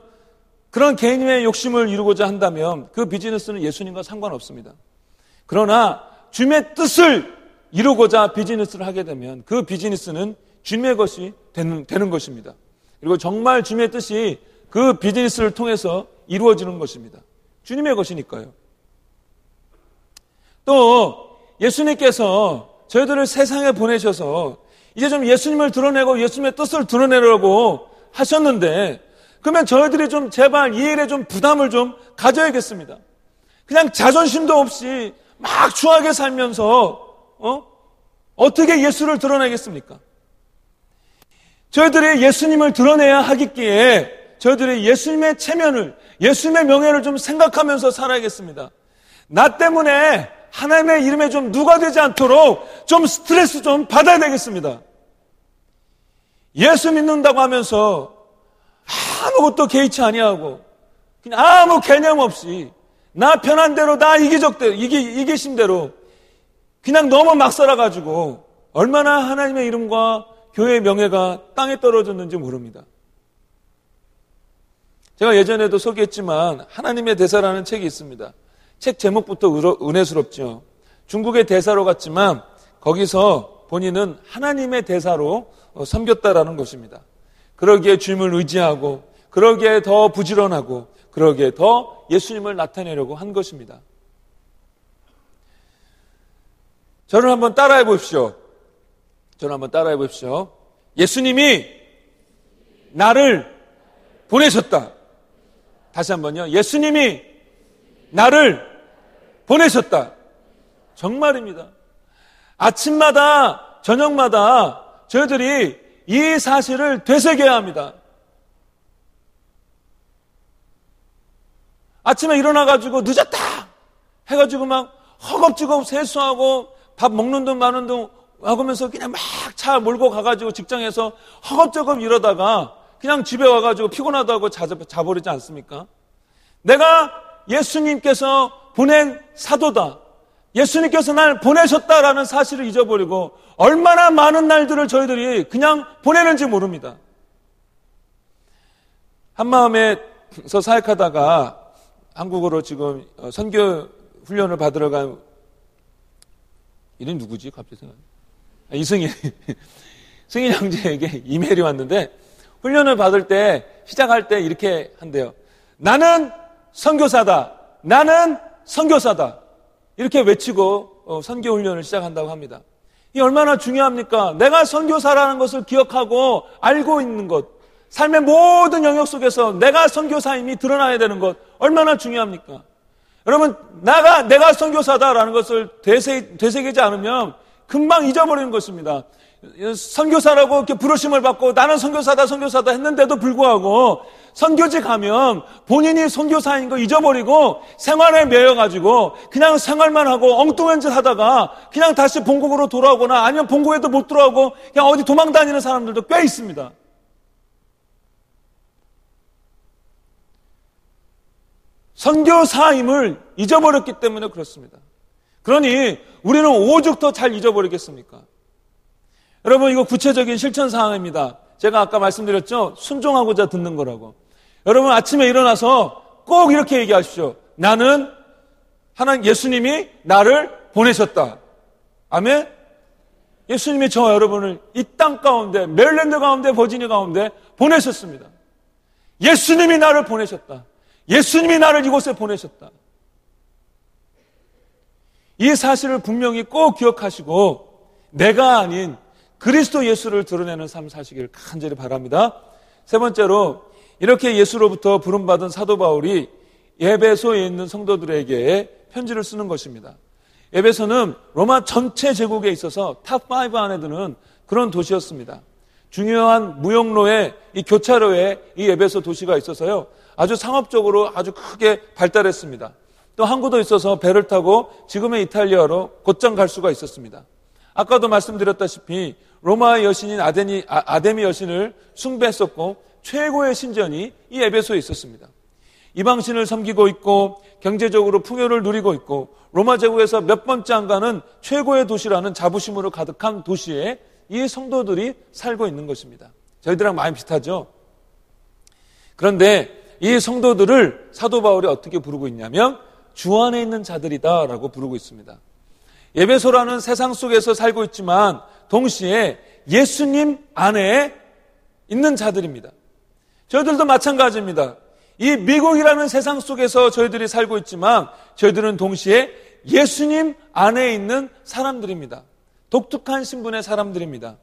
[SPEAKER 1] 그런 개인의 욕심을 이루고자 한다면 그 비즈니스는 예수님과 상관없습니다. 그러나 주님의 뜻을 이루고자 비즈니스를 하게 되면 그 비즈니스는 주님의 것이 되는, 되는 것입니다. 그리고 정말 주님의 뜻이 그 비즈니스를 통해서 이루어지는 것입니다. 주님의 것이니까요. 또 예수님께서 저희들을 세상에 보내셔서 이제 좀 예수님을 드러내고 예수님의 뜻을 드러내려고 하셨는데 그러면 저희들이 좀 제발 이 일에 좀 부담을 좀 가져야겠습니다. 그냥 자존심도 없이 막 추하게 살면서 어? 어떻게 예수를 드러내겠습니까? 저희들이 예수님을 드러내야 하기기에 저희들이 예수님의 체면을, 예수님의 명예를 좀 생각하면서 살아야겠습니다. 나 때문에 하나님의 이름에 좀 누가 되지 않도록 좀 스트레스 좀 받아야 되겠습니다. 예수 믿는다고 하면서 아무것도 개의치 아니하고 그냥 아무 개념 없이 나 편한 대로 나 이기적대로 이기, 이기심대로 그냥 너무 막 살아가지고 얼마나 하나님의 이름과 교회의 명예가 땅에 떨어졌는지 모릅니다. 제가 예전에도 소개했지만 하나님의 대사라는 책이 있습니다. 책 제목부터 은혜스럽죠. 중국의 대사로 갔지만 거기서 본인은 하나님의 대사로 어, 섬겼다라는 것입니다. 그러기에 주님을 의지하고 그러기에 더 부지런하고 그러기에 더 예수님을 나타내려고 한 것입니다. 저를 한번 따라해 보십시오. 저를 한번 따라해 보십시오. 예수님이 나를 보내셨다. 다시 한번요. 예수님이 나를 보내셨다. 정말입니다. 아침마다, 저녁마다 저희들이 이 사실을 되새겨야 합니다. 아침에 일어나가지고 늦었다! 해가지고 막 허겁지겁 세수하고 밥 먹는 둥 마는 둥 하면서 그냥 막 차 몰고 가가지고 직장에서 허겁저겁 이러다가 그냥 집에 와가지고 피곤하다고 자, 자버리지 않습니까? 내가 예수님께서 보낸 사도다. 예수님께서 날 보내셨다라는 사실을 잊어버리고 얼마나 많은 날들을 저희들이 그냥 보내는지 모릅니다. 한마음에서 사역하다가 한국으로 지금 어, 선교 훈련을 받으러 간 이름 누구지? 갑자기 생각. 아, 이승일. 승일 형제에게 이메일이 왔는데 훈련을 받을 때 시작할 때 이렇게 한대요. 나는 선교사다. 나는 선교사다. 이렇게 외치고 어, 선교 훈련을 시작한다고 합니다. 이 얼마나 중요합니까? 내가 선교사라는 것을 기억하고 알고 있는 것. 삶의 모든 영역 속에서 내가 선교사임이 드러나야 되는 것. 얼마나 중요합니까? 여러분, 나가, 내가 선교사다라는 것을 되새, 되새기지 않으면 금방 잊어버리는 것입니다. 선교사라고 이렇게 부르심을 받고 나는 선교사다, 선교사다 했는데도 불구하고 선교지 가면 본인이 선교사인 거 잊어버리고 생활에 매여 가지고 그냥 생활만 하고 엉뚱한 짓 하다가 그냥 다시 본국으로 돌아오거나 아니면 본국에도 못 돌아오고 그냥 어디 도망 다니는 사람들도 꽤 있습니다. 선교사임을 잊어버렸기 때문에 그렇습니다. 그러니 우리는 오죽 더 잘 잊어버리겠습니까? 여러분 이거 구체적인 실천 사항입니다. 제가 아까 말씀드렸죠? 순종하고자 듣는 거라고. 여러분 아침에 일어나서 꼭 이렇게 얘기하십시오. 나는 하나님 예수님이 나를 보내셨다. 아멘. 예수님이 저와 여러분을 이 땅 가운데 메릴랜드 가운데 버지니 가운데 보내셨습니다. 예수님이 나를 보내셨다. 예수님이 나를 이곳에 보내셨다. 이 사실을 분명히 꼭 기억하시고 내가 아닌 그리스도 예수를 드러내는 삶 사시기를 간절히 바랍니다. 세 번째로 이렇게 예수로부터 부름받은 사도 바울이 에베소에 있는 성도들에게 편지를 쓰는 것입니다. 에베소는 로마 전체 제국에 있어서 top 5 안에 드는 그런 도시였습니다. 중요한 무역로에 이 교차로에 이 예배소 도시가 있어서요. 아주 상업적으로 아주 크게 발달했습니다. 또 항구도 있어서 배를 타고 지금의 이탈리아로 곧장 갈 수가 있었습니다. 아까도 말씀드렸다시피 로마의 여신인 아데니, 아, 데미 여신을 숭배했었고 최고의 신전이 이 에베소에 있었습니다. 이방신을 섬기고 있고 경제적으로 풍요를 누리고 있고 로마 제국에서 몇 번째 안 가는 최고의 도시라는 자부심으로 가득한 도시에 이 성도들이 살고 있는 것입니다. 저희들랑 많이 비슷하죠? 그런데 이 성도들을 사도 바울이 어떻게 부르고 있냐면 주 안에 있는 자들이다라고 부르고 있습니다. 예배소라는 세상 속에서 살고 있지만 동시에 예수님 안에 있는 자들입니다. 저희들도 마찬가지입니다. 이 미국이라는 세상 속에서 저희들이 살고 있지만 저희들은 동시에 예수님 안에 있는 사람들입니다. 독특한 신분의 사람들입니다.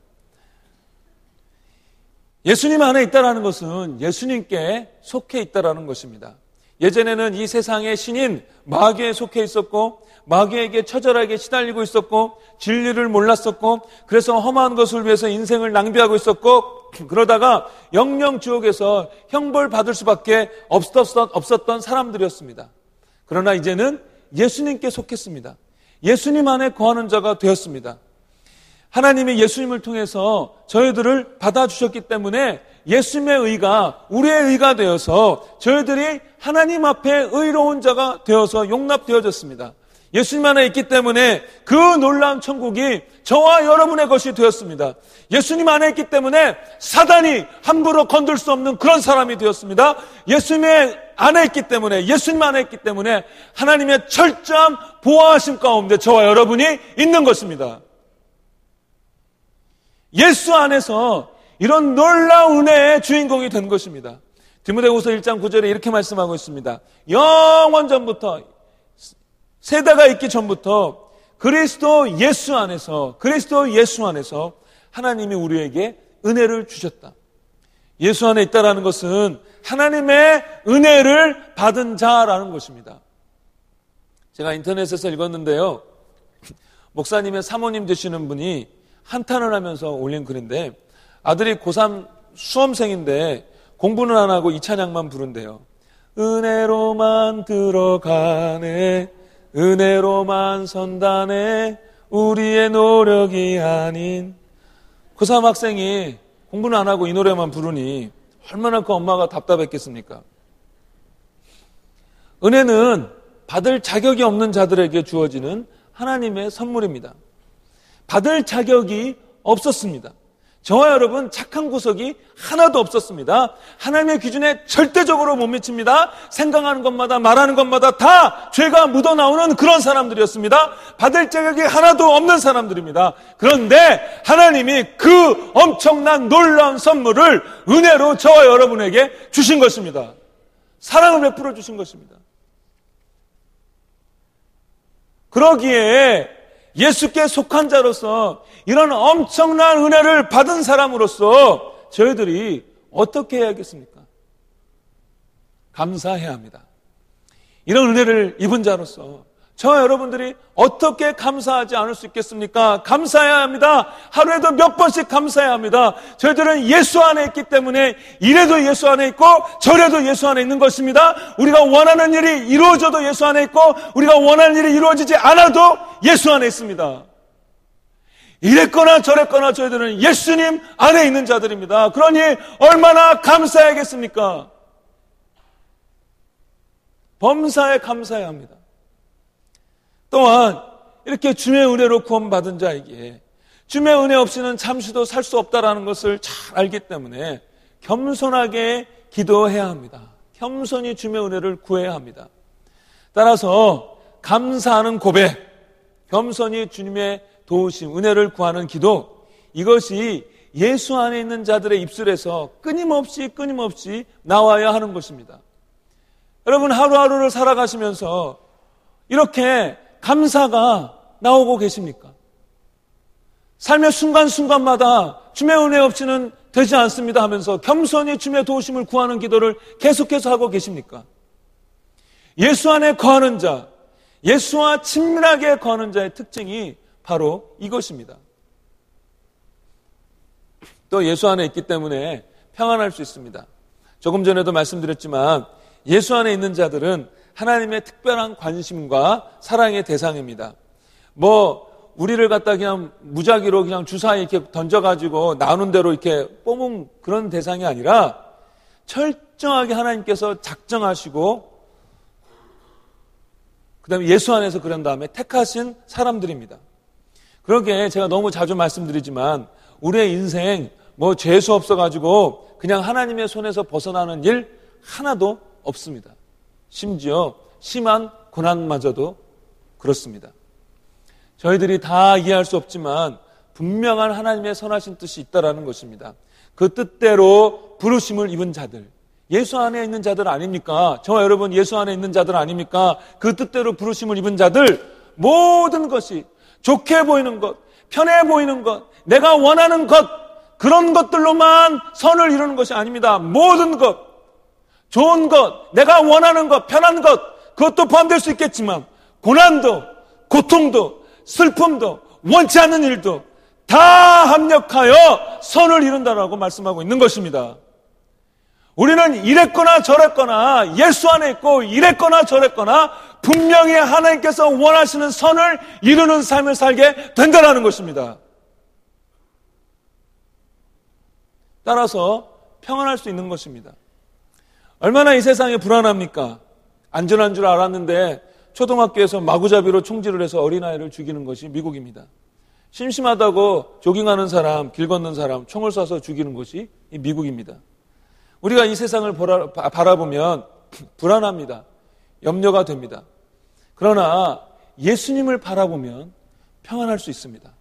[SPEAKER 1] 예수님 안에 있다라는 것은 예수님께 속해 있다라는 것입니다. 예전에는 이 세상의 신인 마귀에 속해 있었고 마귀에게 처절하게 시달리고 있었고 진리를 몰랐었고 그래서 험한 것을 위해서 인생을 낭비하고 있었고 그러다가 영영 지옥에서 형벌 받을 수밖에 없었던, 없었던 사람들이었습니다. 그러나 이제는 예수님께 속했습니다. 예수님 안에 거하는 자가 되었습니다. 하나님이 예수님을 통해서 저희들을 받아주셨기 때문에 예수님의 의가 우리의 의가 되어서 저희들이 하나님 앞에 의로운 자가 되어서 용납되어졌습니다. 예수님 안에 있기 때문에 그 놀라운 천국이 저와 여러분의 것이 되었습니다. 예수님 안에 있기 때문에 사단이 함부로 건들 수 없는 그런 사람이 되었습니다. 예수님의 안에 있기 때문에 예수님 안에 있기 때문에 하나님의 철저한 보호하심 가운데 저와 여러분이 있는 것입니다. 예수 안에서 이런 놀라운 은혜의 주인공이 된 것입니다. 디모데후서 1장 9절에 이렇게 말씀하고 있습니다. 영원 전부터 세대가 있기 전부터 그리스도 예수 안에서 그리스도 예수 안에서 하나님이 우리에게 은혜를 주셨다. 예수 안에 있다라는 것은 하나님의 은혜를 받은 자라는 것입니다. 제가 인터넷에서 읽었는데요. 목사님의 사모님 되시는 분이 한탄을 하면서 올린 글인데 아들이 고3 수험생인데 공부는 안 하고 이 찬양만 부른대요. 은혜로만 들어가네 은혜로만 선다네 우리의 노력이 아닌 고3 학생이 공부는 안 하고 이 노래만 부르니 얼마나 그 엄마가 답답했겠습니까? 은혜는 받을 자격이 없는 자들에게 주어지는 하나님의 선물입니다. 받을 자격이 없었습니다. 저와 여러분 착한 구석이 하나도 없었습니다. 하나님의 기준에 절대적으로 못 미칩니다. 생각하는 것마다 말하는 것마다 다 죄가 묻어나오는 그런 사람들이었습니다. 받을 자격이 하나도 없는 사람들입니다. 그런데 하나님이 그 엄청난 놀라운 선물을 은혜로 저와 여러분에게 주신 것입니다. 사랑을 베풀어 주신 것입니다. 그러기에 예수께 속한 자로서 이런 엄청난 은혜를 받은 사람으로서 저희들이 어떻게 해야겠습니까? 감사해야 합니다. 이런 은혜를 입은 자로서 저와 여러분들이 어떻게 감사하지 않을 수 있겠습니까? 감사해야 합니다. 하루에도 몇 번씩 감사해야 합니다. 저희들은 예수 안에 있기 때문에 이래도 예수 안에 있고 저래도 예수 안에 있는 것입니다. 우리가 원하는 일이 이루어져도 예수 안에 있고 우리가 원하는 일이 이루어지지 않아도 예수 안에 있습니다. 이랬거나 저랬거나 저희들은 예수님 안에 있는 자들입니다. 그러니 얼마나 감사해야겠습니까? 범사에 감사해야 합니다. 또한 이렇게 주의 은혜로 구원받은 자에게 주의 은혜 없이는 잠시도 살 수 없다라는 것을 잘 알기 때문에 겸손하게 기도해야 합니다. 겸손히 주의 은혜를 구해야 합니다. 따라서 감사하는 고백, 겸손히 주님의 도우심, 은혜를 구하는 기도, 이것이 예수 안에 있는 자들의 입술에서 끊임없이 끊임없이 나와야 하는 것입니다. 여러분 하루하루를 살아가시면서 이렇게 감사가 나오고 계십니까? 삶의 순간순간마다 주의 은혜 없이는 되지 않습니다 하면서 겸손히 주의 도우심을 구하는 기도를 계속해서 하고 계십니까? 예수 안에 거하는 자, 예수와 친밀하게 거하는 자의 특징이 바로 이것입니다. 또 예수 안에 있기 때문에 평안할 수 있습니다. 조금 전에도 말씀드렸지만 예수 안에 있는 자들은 하나님의 특별한 관심과 사랑의 대상입니다. 뭐 우리를 갖다 그냥 무작위로 그냥 주사에 이렇게 던져가지고 나눈 대로 이렇게 뽑은 그런 대상이 아니라 철저하게 하나님께서 작정하시고 그 다음에 예수 안에서 그런 다음에 택하신 사람들입니다. 그러게 제가 너무 자주 말씀드리지만 우리의 인생 뭐 죄수 없어가지고 그냥 하나님의 손에서 벗어나는 일 하나도 없습니다. 심지어 심한 고난마저도 그렇습니다. 저희들이 다 이해할 수 없지만 분명한 하나님의 선하신 뜻이 있다라는 것입니다. 그 뜻대로 부르심을 입은 자들, 예수 안에 있는 자들 아닙니까? 저와 여러분 예수 안에 있는 자들 아닙니까? 그 뜻대로 부르심을 입은 자들 모든 것이 좋게 보이는 것, 편해 보이는 것, 내가 원하는 것 그런 것들로만 선을 이루는 것이 아닙니다. 모든 것 좋은 것, 내가 원하는 것, 편한 것, 그것도 포함될 수 있겠지만, 고난도, 고통도, 슬픔도, 원치 않는 일도 다 합력하여 선을 이룬다라고 말씀하고 있는 것입니다. 우리는 이랬거나 저랬거나 예수 안에 있고 이랬거나 저랬거나 분명히 하나님께서 원하시는 선을 이루는 삶을 살게 된다는 것입니다. 따라서 평안할 수 있는 것입니다. 얼마나 이 세상에 불안합니까? 안전한 줄 알았는데 초등학교에서 마구잡이로 총질을 해서 어린아이를 죽이는 것이 미국입니다. 심심하다고 조깅하는 사람, 길 걷는 사람, 총을 쏴서 죽이는 것이 미국입니다. 우리가 이 세상을 바라보면 불안합니다. 염려가 됩니다. 그러나 예수님을 바라보면 평안할 수 있습니다.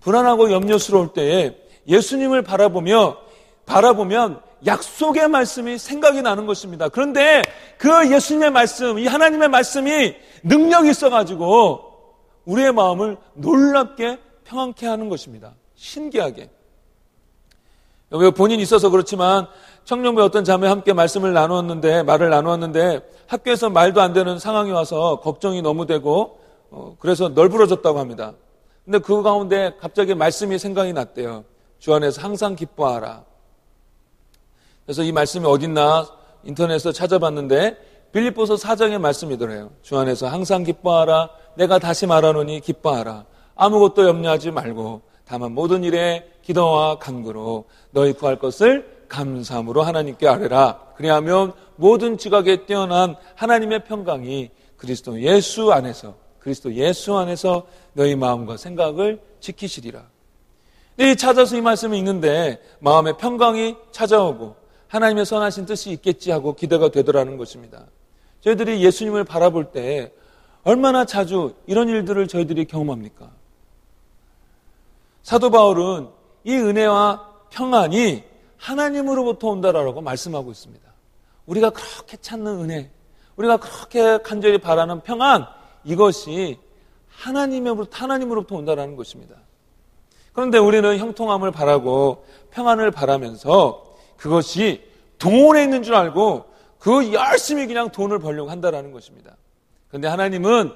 [SPEAKER 1] 불안하고 염려스러울 때에 예수님을 바라보며 바라보면 약속의 말씀이 생각이 나는 것입니다. 그런데 그 예수님의 말씀, 이 하나님의 말씀이 능력이 있어가지고 우리의 마음을 놀랍게 평안케 하는 것입니다. 신기하게. 여기 본인 있어서 그렇지만 청년부의 어떤 자매 함께 말씀을 나누었는데 말을 나누었는데 학교에서 말도 안 되는 상황이 와서 걱정이 너무 되고 어, 그래서 널브러졌다고 합니다. 근데 그 가운데 갑자기 말씀이 생각이 났대요. 주 안에서 항상 기뻐하라. 그래서 이 말씀이 어딨나 인터넷에서 찾아봤는데 빌립보서 사장의 말씀이더래요. 주 안에서 항상 기뻐하라. 내가 다시 말하노니 기뻐하라. 아무것도 염려하지 말고 다만 모든 일에 기도와 간구로 너희 구할 것을 감사함으로 하나님께 아뢰라. 그리하면 모든 지각에 뛰어난 하나님의 평강이 그리스도 예수 안에서 그리스도 예수 안에서 너희 마음과 생각을 지키시리라. 이 찾아서 이 말씀을 읽는데 마음의 평강이 찾아오고 하나님의 선하신 뜻이 있겠지 하고 기대가 되더라는 것입니다. 저희들이 예수님을 바라볼 때 얼마나 자주 이런 일들을 저희들이 경험합니까? 사도 바울은 이 은혜와 평안이 하나님으로부터 온다라고 말씀하고 있습니다. 우리가 그렇게 찾는 은혜, 우리가 그렇게 간절히 바라는 평안, 이것이 하나님으로부터, 하나님으로부터 온다라는 것입니다. 그런데 우리는 형통함을 바라고 평안을 바라면서 그것이 돈에 있는 줄 알고 그 열심히 그냥 돈을 벌려고 한다라는 것입니다. 그런데 하나님은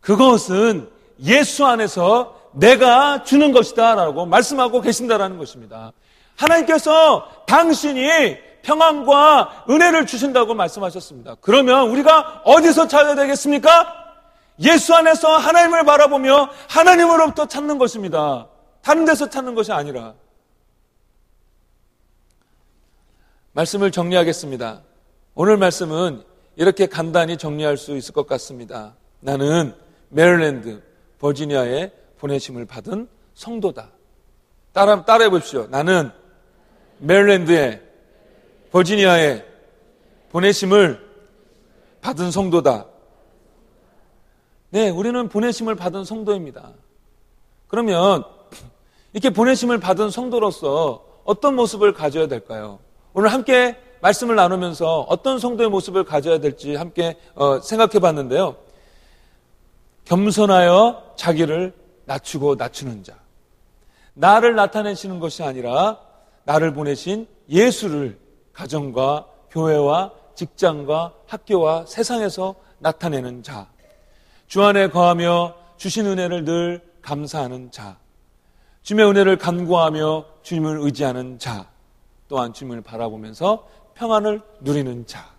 [SPEAKER 1] 그것은 예수 안에서 내가 주는 것이다 라고 말씀하고 계신다라는 것입니다. 하나님께서 당신이 평안과 은혜를 주신다고 말씀하셨습니다. 그러면 우리가 어디서 찾아야 되겠습니까? 예수 안에서 하나님을 바라보며 하나님으로부터 찾는 것입니다. 다른 데서 찾는 것이 아니라. 말씀을 정리하겠습니다. 오늘 말씀은 이렇게 간단히 정리할 수 있을 것 같습니다. 나는 메릴랜드, 버지니아에 보내심을 받은 성도다. 따라, 따라해 보십시오. 나는 메릴랜드에, 버지니아에 보내심을 받은 성도다. 네, 우리는 보내심을 받은 성도입니다. 그러면 이렇게 보내심을 받은 성도로서 어떤 모습을 가져야 될까요? 오늘 함께 말씀을 나누면서 어떤 성도의 모습을 가져야 될지 함께 어, 생각해 봤는데요. 겸손하여 자기를 낮추고 낮추는 자. 나를 나타내시는 것이 아니라 나를 보내신 예수를 가정과 교회와 직장과 학교와 세상에서 나타내는 자. 주 안에 거하며 주신 은혜를 늘 감사하는 자. 주님의 은혜를 간구하며 주님을 의지하는 자. 또한 주님을 바라보면서 평안을 누리는 자.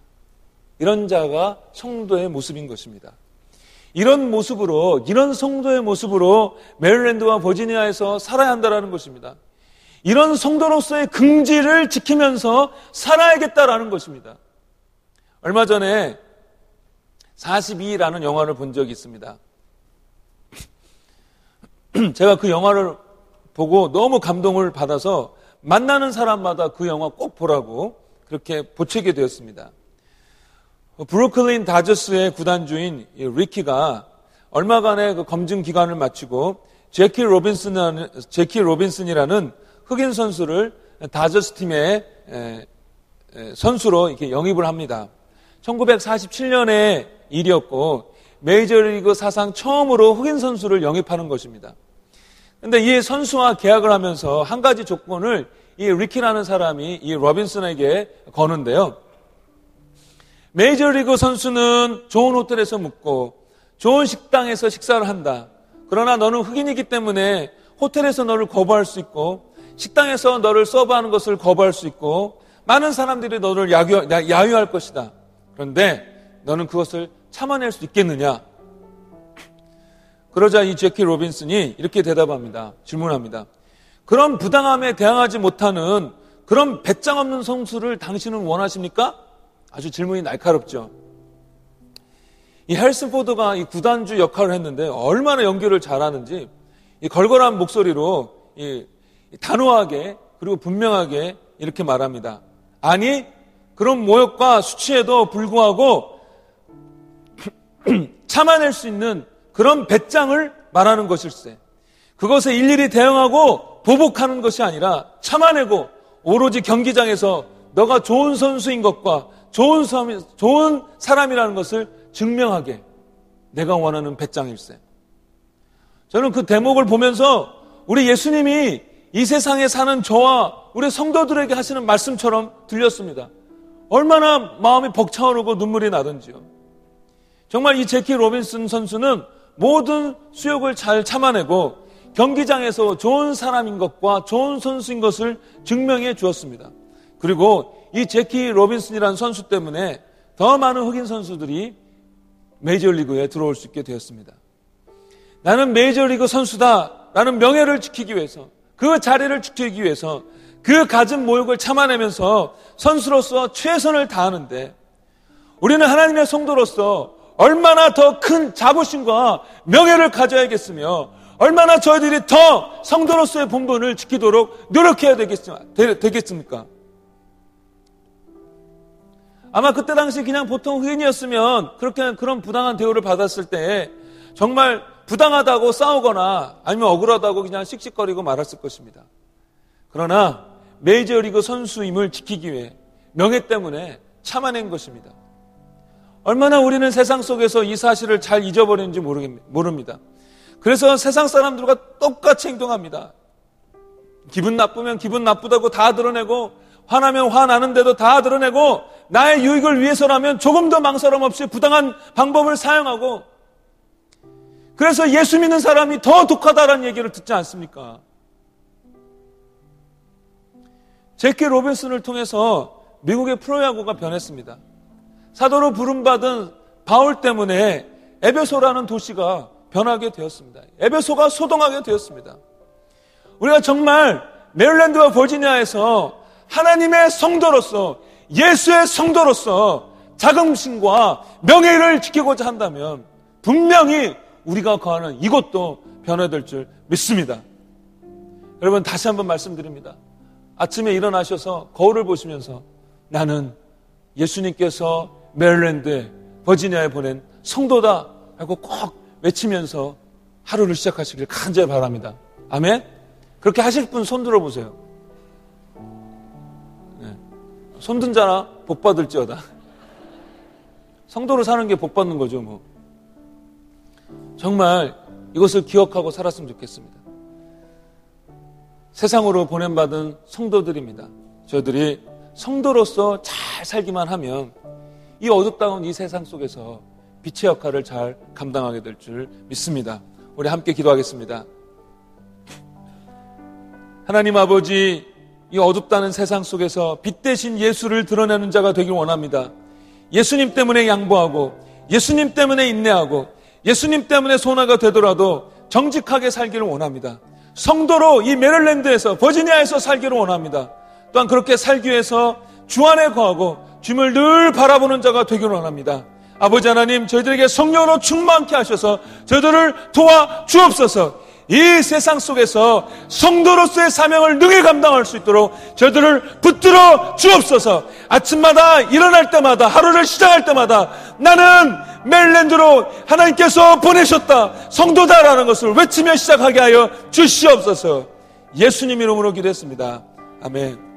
[SPEAKER 1] 이런 자가 성도의 모습인 것입니다. 이런 모습으로, 이런 성도의 모습으로 메릴랜드와 버지니아에서 살아야 한다는 것입니다. 이런 성도로서의 긍지를 지키면서 살아야겠다라는 것입니다. 얼마 전에 42라는 영화를 본 적이 있습니다. 제가 그 영화를 보고 너무 감동을 받아서 만나는 사람마다 그 영화 꼭 보라고 그렇게 보채게 되었습니다. 브루클린 다저스의 구단주인 리키가 얼마간의 그 검증 기간을 마치고 재키 로빈슨이라는, 재키 로빈슨이라는 흑인 선수를 다저스 팀의 선수로 이렇게 영입을 합니다. 1947년에 일이었고 메이저리그 사상 처음으로 흑인 선수를 영입하는 것입니다. 근데 이 선수와 계약을 하면서 한 가지 조건을 이 리키라는 사람이 이 로빈슨에게 거는데요. 메이저리그 선수는 좋은 호텔에서 묵고 좋은 식당에서 식사를 한다. 그러나 너는 흑인이기 때문에 호텔에서 너를 거부할 수 있고 식당에서 너를 serve하는 것을 거부할 수 있고 많은 사람들이 너를 야유, 야유할 것이다. 그런데 너는 그것을 참아낼 수 있겠느냐? 그러자 이 재키 로빈슨이 이렇게 대답합니다. 질문합니다. 그런 부당함에 대항하지 못하는 그런 배짱 없는 선수를 당신은 원하십니까? 아주 질문이 날카롭죠. 이 해리슨 포드가 이 구단주 역할을 했는데 얼마나 연기를 잘하는지 이 걸걸한 목소리로 이 단호하게 그리고 분명하게 이렇게 말합니다. 아니 그런 모욕과 수치에도 불구하고 참아낼 수 있는 그런 배짱을 말하는 것일세. 그것에 일일이 대응하고 보복하는 것이 아니라 참아내고 오로지 경기장에서 너가 좋은 선수인 것과 좋은, 사람, 좋은 사람이라는 것을 증명하게 내가 원하는 배짱일세. 저는 그 대목을 보면서 우리 예수님이 이 세상에 사는 저와 우리 성도들에게 하시는 말씀처럼 들렸습니다. 얼마나 마음이 벅차오르고 눈물이 나던지요. 정말 이 재키 로빈슨 선수는 모든 수욕을 잘 참아내고 경기장에서 좋은 사람인 것과 좋은 선수인 것을 증명해 주었습니다. 그리고 이 재키 로빈슨이라는 선수 때문에 더 많은 흑인 선수들이 메이저리그에 들어올 수 있게 되었습니다. 나는 메이저리그 선수다. 라는 명예를 지키기 위해서 그 자리를 지키기 위해서 그 가진 모욕을 참아내면서 선수로서 최선을 다하는데 우리는 하나님의 성도로서 얼마나 더 큰 자부심과 명예를 가져야겠으며 얼마나 저희들이 더 성도로서의 본분을 지키도록 노력해야 되겠습니까? 아마 그때 당시 그냥 보통 의인이었으면 그렇게 그런 부당한 대우를 받았을 때 정말 부당하다고 싸우거나 아니면 억울하다고 그냥 씩씩거리고 말았을 것입니다. 그러나 메이저리그 선수임을 지키기 위해 명예 때문에 참아낸 것입니다. 얼마나 우리는 세상 속에서 이 사실을 잘 잊어버리는지 모릅니다. 그래서 세상 사람들과 똑같이 행동합니다. 기분 나쁘면 기분 나쁘다고 다 드러내고 화나면 화나는데도 다 드러내고 나의 유익을 위해서라면 조금 더 망설임 없이 부당한 방법을 사용하고 그래서 예수 믿는 사람이 더 독하다라는 얘기를 듣지 않습니까? 제키 로빈슨을 통해서 미국의 프로야구가 변했습니다. 사도로 부름받은 바울 때문에 에베소라는 도시가 변하게 되었습니다. 에베소가 소동하게 되었습니다. 우리가 정말 메릴랜드와 버지니아에서 하나님의 성도로서 예수의 성도로서 자긍심과 명예를 지키고자 한다면 분명히 우리가 거하는 이곳도 변화될 줄 믿습니다. 여러분 다시 한번 말씀드립니다. 아침에 일어나셔서 거울을 보시면서 나는 예수님께서 메릴랜드에 버지니아에 보낸 성도다 하고 꼭 외치면서 하루를 시작하시길 간절히 바랍니다. 아멘? 그렇게 하실 분 손 들어 보세요. 네. 손든 자나 복 받을지어다. 성도로 사는 게 복 받는 거죠, 뭐. 정말 이것을 기억하고 살았으면 좋겠습니다. 세상으로 보낸받은 성도들입니다. 저희들이 성도로서 잘 살기만 하면 이 어둡다운 이 세상 속에서 빛의 역할을 잘 감당하게 될 줄 믿습니다. 우리 함께 기도하겠습니다. 하나님 아버지, 이 어둡다는 세상 속에서 빛 대신 예수를 드러내는 자가 되길 원합니다. 예수님 때문에 양보하고, 예수님 때문에 인내하고, 예수님 때문에 소나가 되더라도 정직하게 살기를 원합니다. 성도로 이 메릴랜드에서 버지니아에서 살기를 원합니다. 또한 그렇게 살기 위해서 주 안에 거하고 주님을 늘 바라보는 자가 되기를 원합니다. 아버지 하나님 저희들에게 성령으로 충만케 하셔서 저희들을 도와 주옵소서. 이 세상 속에서 성도로서의 사명을 능히 감당할 수 있도록 저희들을 붙들어 주옵소서. 아침마다 일어날 때마다 하루를 시작할 때마다 나는 멜랜드로 하나님께서 보내셨다. 성도다라는 것을 외치며 시작하게 하여 주시옵소서. 예수님 이름으로 기도했습니다. 아멘.